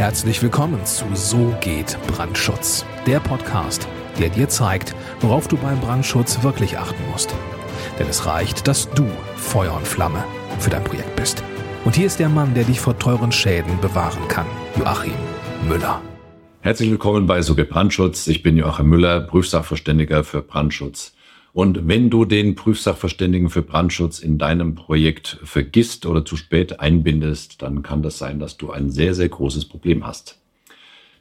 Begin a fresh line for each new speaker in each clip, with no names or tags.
Herzlich willkommen zu So geht Brandschutz, der Podcast, der dir zeigt, worauf du beim Brandschutz wirklich achten musst. Denn es reicht, dass du Feuer und Flamme für dein Projekt bist. Und hier ist der Mann, der dich vor teuren Schäden bewahren kann, Joachim Müller.
Herzlich willkommen bei So geht Brandschutz. Ich bin Joachim Müller, Prüfsachverständiger für Brandschutz. Und wenn du den Prüfsachverständigen für Brandschutz in deinem Projekt vergisst oder zu spät einbindest, dann kann das sein, dass du ein sehr, sehr großes Problem hast.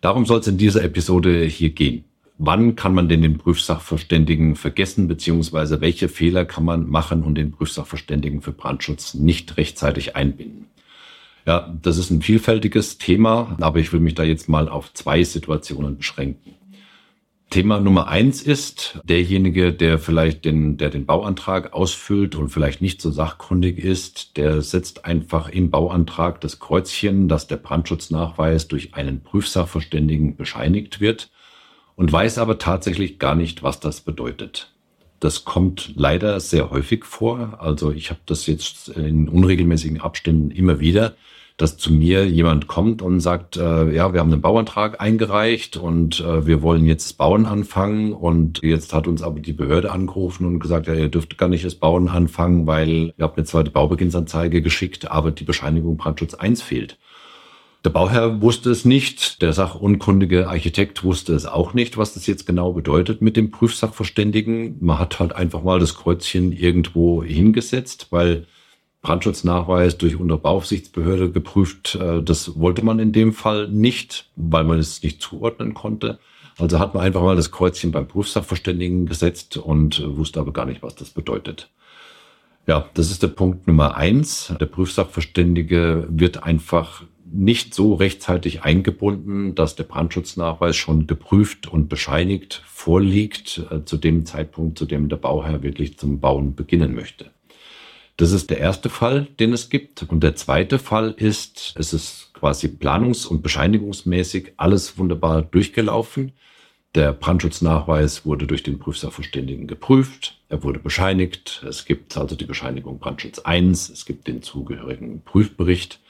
Darum soll es in dieser Episode hier gehen. Wann kann man denn den Prüfsachverständigen vergessen, beziehungsweise welche Fehler kann man machen und den Prüfsachverständigen für Brandschutz nicht rechtzeitig einbinden? Ja, das ist ein vielfältiges Thema, aber ich will mich da jetzt mal auf zwei Situationen beschränken. Thema Nummer eins ist derjenige, der vielleicht den, der den Bauantrag ausfüllt und vielleicht nicht so sachkundig ist, der setzt einfach im Bauantrag das Kreuzchen, dass der Brandschutznachweis durch einen Prüfsachverständigen bescheinigt wird und weiß aber tatsächlich gar nicht, was das bedeutet. Das kommt leider sehr häufig vor. Also ich habe das jetzt in unregelmäßigen Abständen immer wieder, dass zu mir jemand kommt und sagt, äh, ja, wir haben einen Bauantrag eingereicht und äh, wir wollen jetzt Bauen anfangen und jetzt hat uns aber die Behörde angerufen und gesagt, ja, ihr dürft gar nicht das Bauen anfangen, weil ihr habt zwar die Baubeginnsanzeige geschickt, aber die Bescheinigung Brandschutz 1 fehlt. Der Bauherr wusste es nicht, der sachunkundige Architekt wusste es auch nicht, was das jetzt genau bedeutet mit dem Prüfsachverständigen. Man hat halt einfach mal das Kreuzchen irgendwo hingesetzt, weil Brandschutznachweis durch Unterbauaufsichtsbehörde geprüft. Äh, das wollte man in dem Fall nicht, weil man es nicht zuordnen konnte. Also hat man einfach mal das Kreuzchen beim Prüfsachverständigen gesetzt und wusste aber gar nicht, was das bedeutet. Ja, das ist der Punkt Nummer eins. Der Prüfsachverständige wird einfach nicht so rechtzeitig eingebunden, dass der Brandschutznachweis schon geprüft und bescheinigt vorliegt äh, zu dem Zeitpunkt, zu dem der Bauherr wirklich zum Bauen beginnen möchte. Das ist der erste Fall, den es gibt. Und der zweite Fall ist, es ist quasi planungs- und bescheinigungsmäßig alles wunderbar durchgelaufen. Der Brandschutznachweis wurde durch den Prüfsachverständigen geprüft. Er wurde bescheinigt. Es gibt also die Bescheinigung Brandschutz 1. Es gibt den zugehörigen Prüfbericht.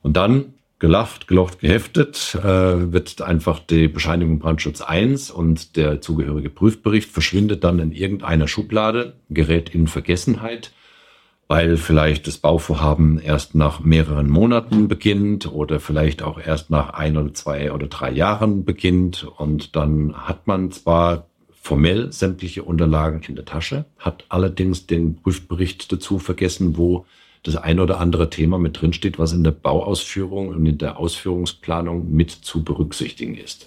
Und dann gelafft, gelocht, geheftet, äh, wird einfach die Bescheinigung Brandschutz 1 und der zugehörige Prüfbericht verschwindet dann in irgendeiner Schublade, gerät in Vergessenheit weil vielleicht das Bauvorhaben erst nach mehreren Monaten beginnt oder vielleicht auch erst nach ein oder zwei oder drei Jahren beginnt. Und dann hat man zwar formell sämtliche Unterlagen in der Tasche, hat allerdings den Prüfbericht dazu vergessen, wo das ein oder andere Thema mit drinsteht, was in der Bauausführung und in der Ausführungsplanung mit zu berücksichtigen ist.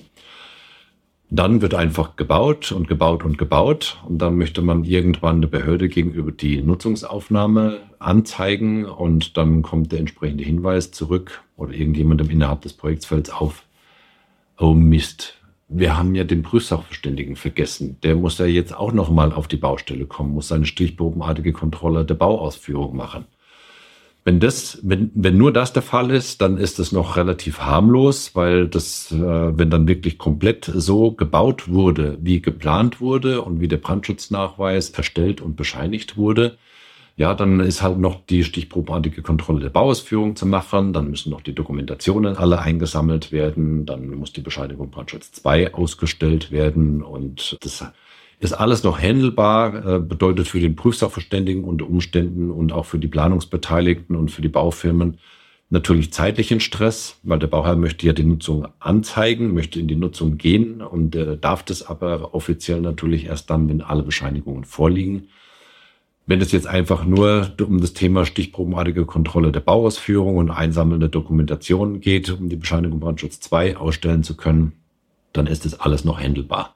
Dann wird einfach gebaut und gebaut und gebaut. Und dann möchte man irgendwann eine Behörde gegenüber die Nutzungsaufnahme anzeigen. Und dann kommt der entsprechende Hinweis zurück oder irgendjemandem innerhalb des Projektsfelds auf. Oh Mist. Wir haben ja den Prüfsachverständigen vergessen. Der muss ja jetzt auch nochmal auf die Baustelle kommen, muss seine stichprobenartige Kontrolle der Bauausführung machen. Wenn das, wenn, wenn nur das der Fall ist, dann ist es noch relativ harmlos, weil das, äh, wenn dann wirklich komplett so gebaut wurde, wie geplant wurde und wie der Brandschutznachweis erstellt und bescheinigt wurde, ja, dann ist halt noch die stichprobenartige Kontrolle der Bauausführung zu machen, dann müssen noch die Dokumentationen alle eingesammelt werden, dann muss die Bescheinigung Brandschutz 2 ausgestellt werden. Und das ist alles noch handelbar, äh, bedeutet für den Prüfsachverständigen unter Umständen und auch für die Planungsbeteiligten und für die Baufirmen natürlich zeitlichen Stress, weil der Bauherr möchte ja die Nutzung anzeigen, möchte in die Nutzung gehen und äh, darf das aber offiziell natürlich erst dann, wenn alle Bescheinigungen vorliegen. Wenn es jetzt einfach nur um das Thema stichprobenartige Kontrolle der Bauausführung und einsammelnde Dokumentation geht, um die Bescheinigung Brandschutz 2 ausstellen zu können, dann ist das alles noch handelbar.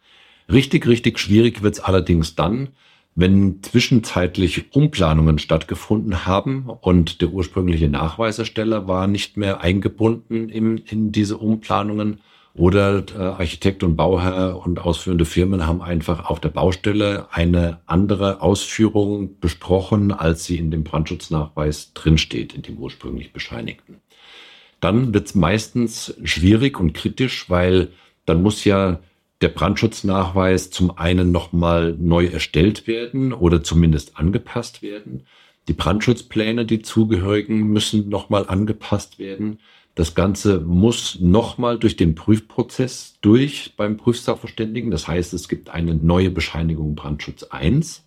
Richtig, richtig schwierig wird es allerdings dann, wenn zwischenzeitlich Umplanungen stattgefunden haben und der ursprüngliche Nachweisersteller war nicht mehr eingebunden in, in diese Umplanungen oder äh, Architekt und Bauherr und ausführende Firmen haben einfach auf der Baustelle eine andere Ausführung besprochen, als sie in dem Brandschutznachweis drinsteht, in dem ursprünglich bescheinigten. Dann wird es meistens schwierig und kritisch, weil dann muss ja der Brandschutznachweis zum einen nochmal neu erstellt werden oder zumindest angepasst werden. Die Brandschutzpläne, die zugehörigen, müssen nochmal angepasst werden. Das Ganze muss nochmal durch den Prüfprozess durch beim Prüfsachverständigen. Das heißt, es gibt eine neue Bescheinigung Brandschutz 1.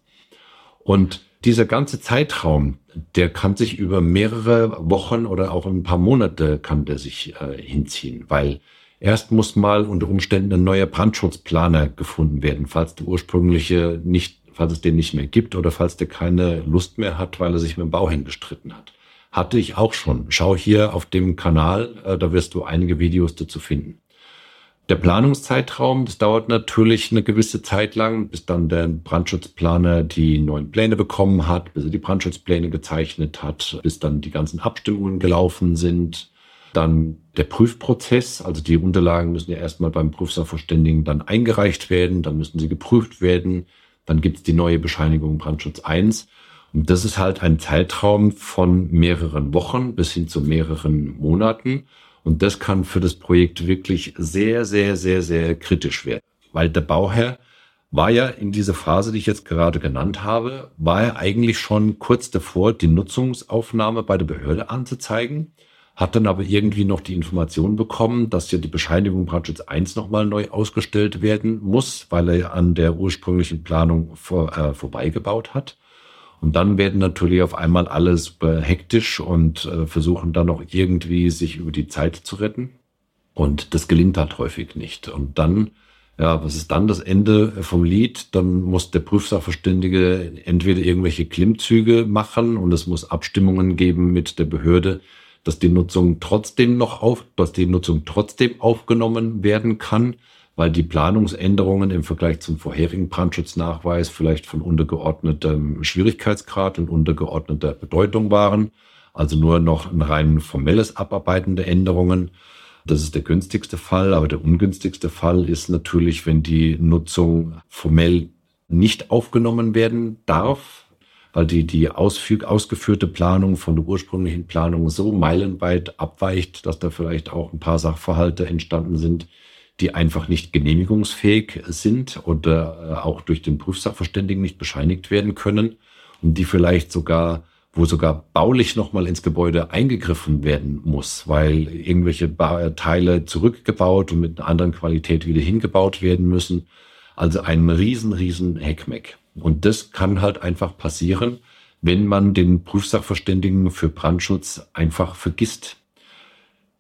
Und dieser ganze Zeitraum, der kann sich über mehrere Wochen oder auch ein paar Monate kann der sich äh, hinziehen, weil erst muss mal unter Umständen ein neuer Brandschutzplaner gefunden werden, falls der ursprüngliche nicht, falls es den nicht mehr gibt oder falls der keine Lust mehr hat, weil er sich mit dem Bauherrn gestritten hat. Hatte ich auch schon. Schau hier auf dem Kanal, äh, da wirst du einige Videos dazu finden. Der Planungszeitraum, das dauert natürlich eine gewisse Zeit lang, bis dann der Brandschutzplaner die neuen Pläne bekommen hat, bis er die Brandschutzpläne gezeichnet hat, bis dann die ganzen Abstimmungen gelaufen sind. Dann der Prüfprozess, also die Unterlagen müssen ja erstmal beim Prüfsachverständigen dann eingereicht werden, dann müssen sie geprüft werden, dann gibt es die neue Bescheinigung Brandschutz 1. Und das ist halt ein Zeitraum von mehreren Wochen bis hin zu mehreren Monaten. Und das kann für das Projekt wirklich sehr, sehr, sehr, sehr kritisch werden. Weil der Bauherr war ja in dieser Phase, die ich jetzt gerade genannt habe, war er eigentlich schon kurz davor, die Nutzungsaufnahme bei der Behörde anzuzeigen, hat dann aber irgendwie noch die Information bekommen, dass ja die Bescheinigung Brandschutz 1 nochmal neu ausgestellt werden muss, weil er an der ursprünglichen Planung vor, äh, vorbeigebaut hat. Und dann werden natürlich auf einmal alle super hektisch und äh, versuchen dann noch irgendwie sich über die Zeit zu retten. Und das gelingt halt häufig nicht. Und dann, ja, was ist dann das Ende vom Lied? Dann muss der Prüfsachverständige entweder irgendwelche Klimmzüge machen und es muss Abstimmungen geben mit der Behörde, dass die Nutzung trotzdem noch auf, dass die Nutzung trotzdem aufgenommen werden kann weil die Planungsänderungen im Vergleich zum vorherigen Brandschutznachweis vielleicht von untergeordnetem Schwierigkeitsgrad und untergeordneter Bedeutung waren. Also nur noch ein rein formelles Abarbeiten der Änderungen. Das ist der günstigste Fall, aber der ungünstigste Fall ist natürlich, wenn die Nutzung formell nicht aufgenommen werden darf, weil die, die ausfüg, ausgeführte Planung von der ursprünglichen Planung so meilenweit abweicht, dass da vielleicht auch ein paar Sachverhalte entstanden sind, die einfach nicht genehmigungsfähig sind oder äh, auch durch den Prüfsachverständigen nicht bescheinigt werden können und die vielleicht sogar wo sogar baulich nochmal ins Gebäude eingegriffen werden muss, weil irgendwelche Teile zurückgebaut und mit einer anderen Qualität wieder hingebaut werden müssen. Also ein riesen, riesen Heckmeck. Und das kann halt einfach passieren, wenn man den Prüfsachverständigen für Brandschutz einfach vergisst.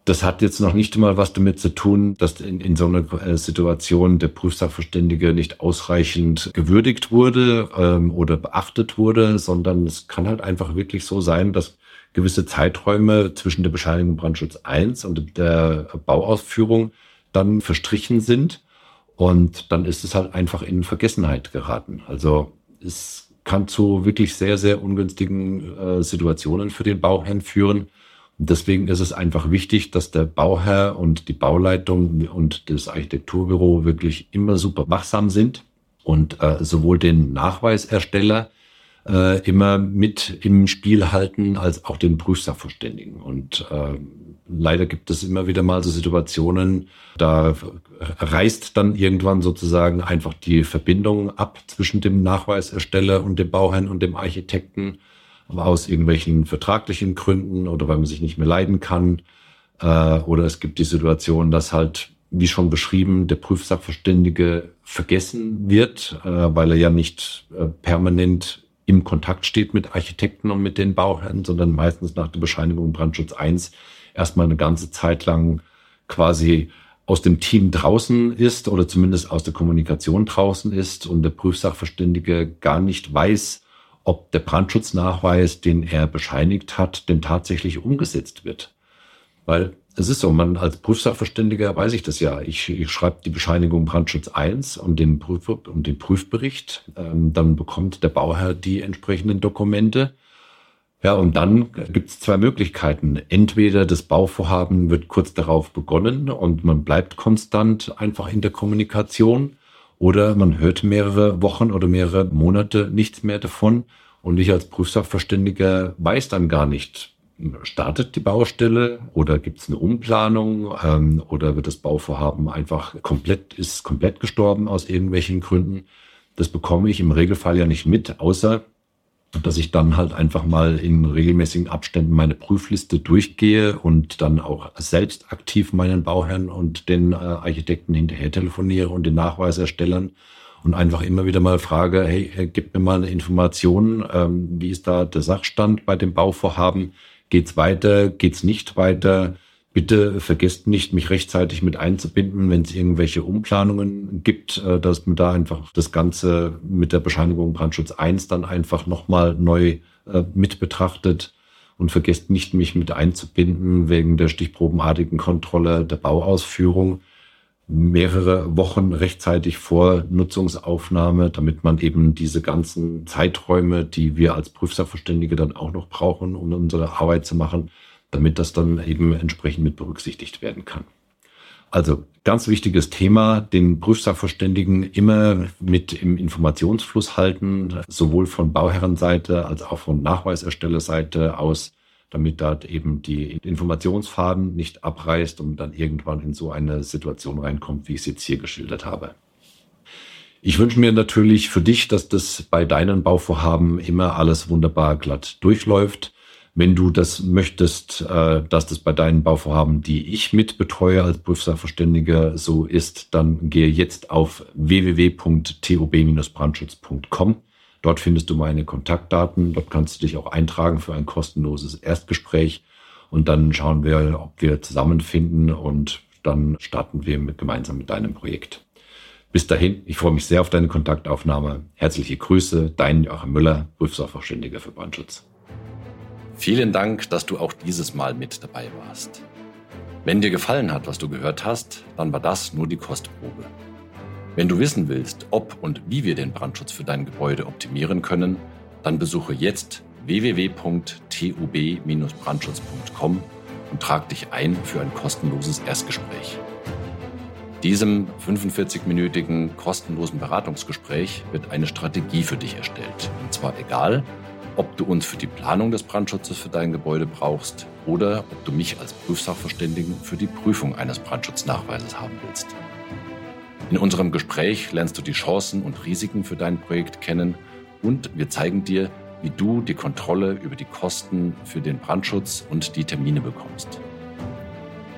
Das hat jetzt noch nicht einmal was damit zu tun, dass in, in so einer äh, Situation der Prüfsachverständige nicht ausreichend gewürdigt wurde ähm, oder beachtet wurde, sondern es kann halt einfach wirklich so sein, dass gewisse Zeiträume zwischen der Bescheinigung Brandschutz 1 und der Bauausführung dann verstrichen sind. Und dann ist es halt einfach in Vergessenheit geraten. Also es kann zu wirklich sehr, sehr ungünstigen äh, Situationen für den Bauherrn führen deswegen ist es einfach wichtig, dass der Bauherr und die Bauleitung und das Architekturbüro wirklich immer super wachsam sind und äh, sowohl den Nachweisersteller äh, immer mit im Spiel halten, als auch den Prüfsachverständigen. Und äh, leider gibt es immer wieder mal so Situationen, da reißt dann irgendwann sozusagen einfach die Verbindung ab zwischen dem Nachweisersteller und dem Bauherrn und dem Architekten aus irgendwelchen vertraglichen Gründen oder weil man sich nicht mehr leiden kann. Äh, oder es gibt die Situation, dass halt, wie schon beschrieben, der Prüfsachverständige vergessen wird, äh, weil er ja nicht äh, permanent im Kontakt steht mit Architekten und mit den Bauherren, sondern meistens nach der Bescheinigung Brandschutz 1 erstmal eine ganze Zeit lang quasi aus dem Team draußen ist oder zumindest aus der Kommunikation draußen ist und der Prüfsachverständige gar nicht weiß, ob der Brandschutznachweis, den er bescheinigt hat, denn tatsächlich umgesetzt wird. Weil es ist so, man als Prüfsachverständiger weiß ich das ja. Ich, ich schreibe die Bescheinigung Brandschutz 1 und den, Prüf, und den Prüfbericht. Ähm, dann bekommt der Bauherr die entsprechenden Dokumente. Ja, und dann gibt es zwei Möglichkeiten. Entweder das Bauvorhaben wird kurz darauf begonnen und man bleibt konstant einfach in der Kommunikation oder man hört mehrere Wochen oder mehrere Monate nichts mehr davon. Und ich als Prüfsachverständiger weiß dann gar nicht, startet die Baustelle oder gibt es eine Umplanung ähm, oder wird das Bauvorhaben einfach komplett, ist komplett gestorben aus irgendwelchen Gründen. Das bekomme ich im Regelfall ja nicht mit, außer dass ich dann halt einfach mal in regelmäßigen Abständen meine Prüfliste durchgehe und dann auch selbst aktiv meinen Bauherren und den äh, Architekten hinterher telefoniere und den Nachweis erstellen und einfach immer wieder mal frage, hey, äh, gib mir mal eine Information, ähm, wie ist da der Sachstand bei dem Bauvorhaben? Geht's weiter? Geht's nicht weiter? Bitte vergesst nicht, mich rechtzeitig mit einzubinden, wenn es irgendwelche Umplanungen gibt, äh, dass man da einfach das Ganze mit der Bescheinigung Brandschutz 1 dann einfach nochmal neu äh, mit betrachtet. Und vergesst nicht, mich mit einzubinden wegen der stichprobenartigen Kontrolle der Bauausführung mehrere Wochen rechtzeitig vor Nutzungsaufnahme, damit man eben diese ganzen Zeiträume, die wir als Prüfsachverständige dann auch noch brauchen, um unsere Arbeit zu machen, damit das dann eben entsprechend mit berücksichtigt werden kann. Also ganz wichtiges Thema, den Prüfsachverständigen immer mit im Informationsfluss halten, sowohl von Bauherrenseite als auch von Nachweiserstellerseite aus damit da eben die Informationsfaden nicht abreißt und dann irgendwann in so eine Situation reinkommt, wie ich es jetzt hier geschildert habe. Ich wünsche mir natürlich für dich, dass das bei deinen Bauvorhaben immer alles wunderbar glatt durchläuft. Wenn du das möchtest, äh, dass das bei deinen Bauvorhaben, die ich mitbetreue als Prüfsachverständiger, so ist, dann gehe jetzt auf www.tob-brandschutz.com Dort findest du meine Kontaktdaten. Dort kannst du dich auch eintragen für ein kostenloses Erstgespräch. Und dann schauen wir, ob wir zusammenfinden und dann starten wir mit, gemeinsam mit deinem Projekt. Bis dahin, ich freue mich sehr auf deine Kontaktaufnahme. Herzliche Grüße, dein Joachim Müller, Prüfsachverständiger für Brandschutz.
Vielen Dank, dass du auch dieses Mal mit dabei warst. Wenn dir gefallen hat, was du gehört hast, dann war das nur die Kostprobe. Wenn du wissen willst, ob und wie wir den Brandschutz für dein Gebäude optimieren können, dann besuche jetzt www.tub-brandschutz.com und trag dich ein für ein kostenloses Erstgespräch. Diesem 45-minütigen kostenlosen Beratungsgespräch wird eine Strategie für dich erstellt. Und zwar egal, ob du uns für die Planung des Brandschutzes für dein Gebäude brauchst oder ob du mich als Prüfsachverständigen für die Prüfung eines Brandschutznachweises haben willst. In unserem Gespräch lernst du die Chancen und Risiken für dein Projekt kennen und wir zeigen dir, wie du die Kontrolle über die Kosten für den Brandschutz und die Termine bekommst.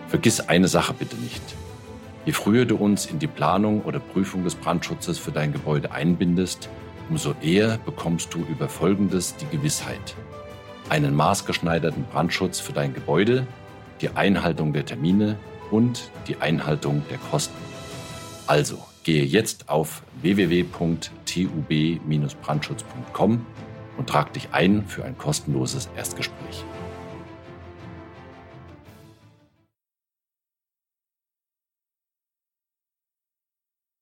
Vergiss eine Sache bitte nicht. Je früher du uns in die Planung oder Prüfung des Brandschutzes für dein Gebäude einbindest, umso eher bekommst du über Folgendes die Gewissheit. Einen maßgeschneiderten Brandschutz für dein Gebäude, die Einhaltung der Termine und die Einhaltung der Kosten. Also gehe jetzt auf www.tub-brandschutz.com und trag dich ein für ein kostenloses Erstgespräch.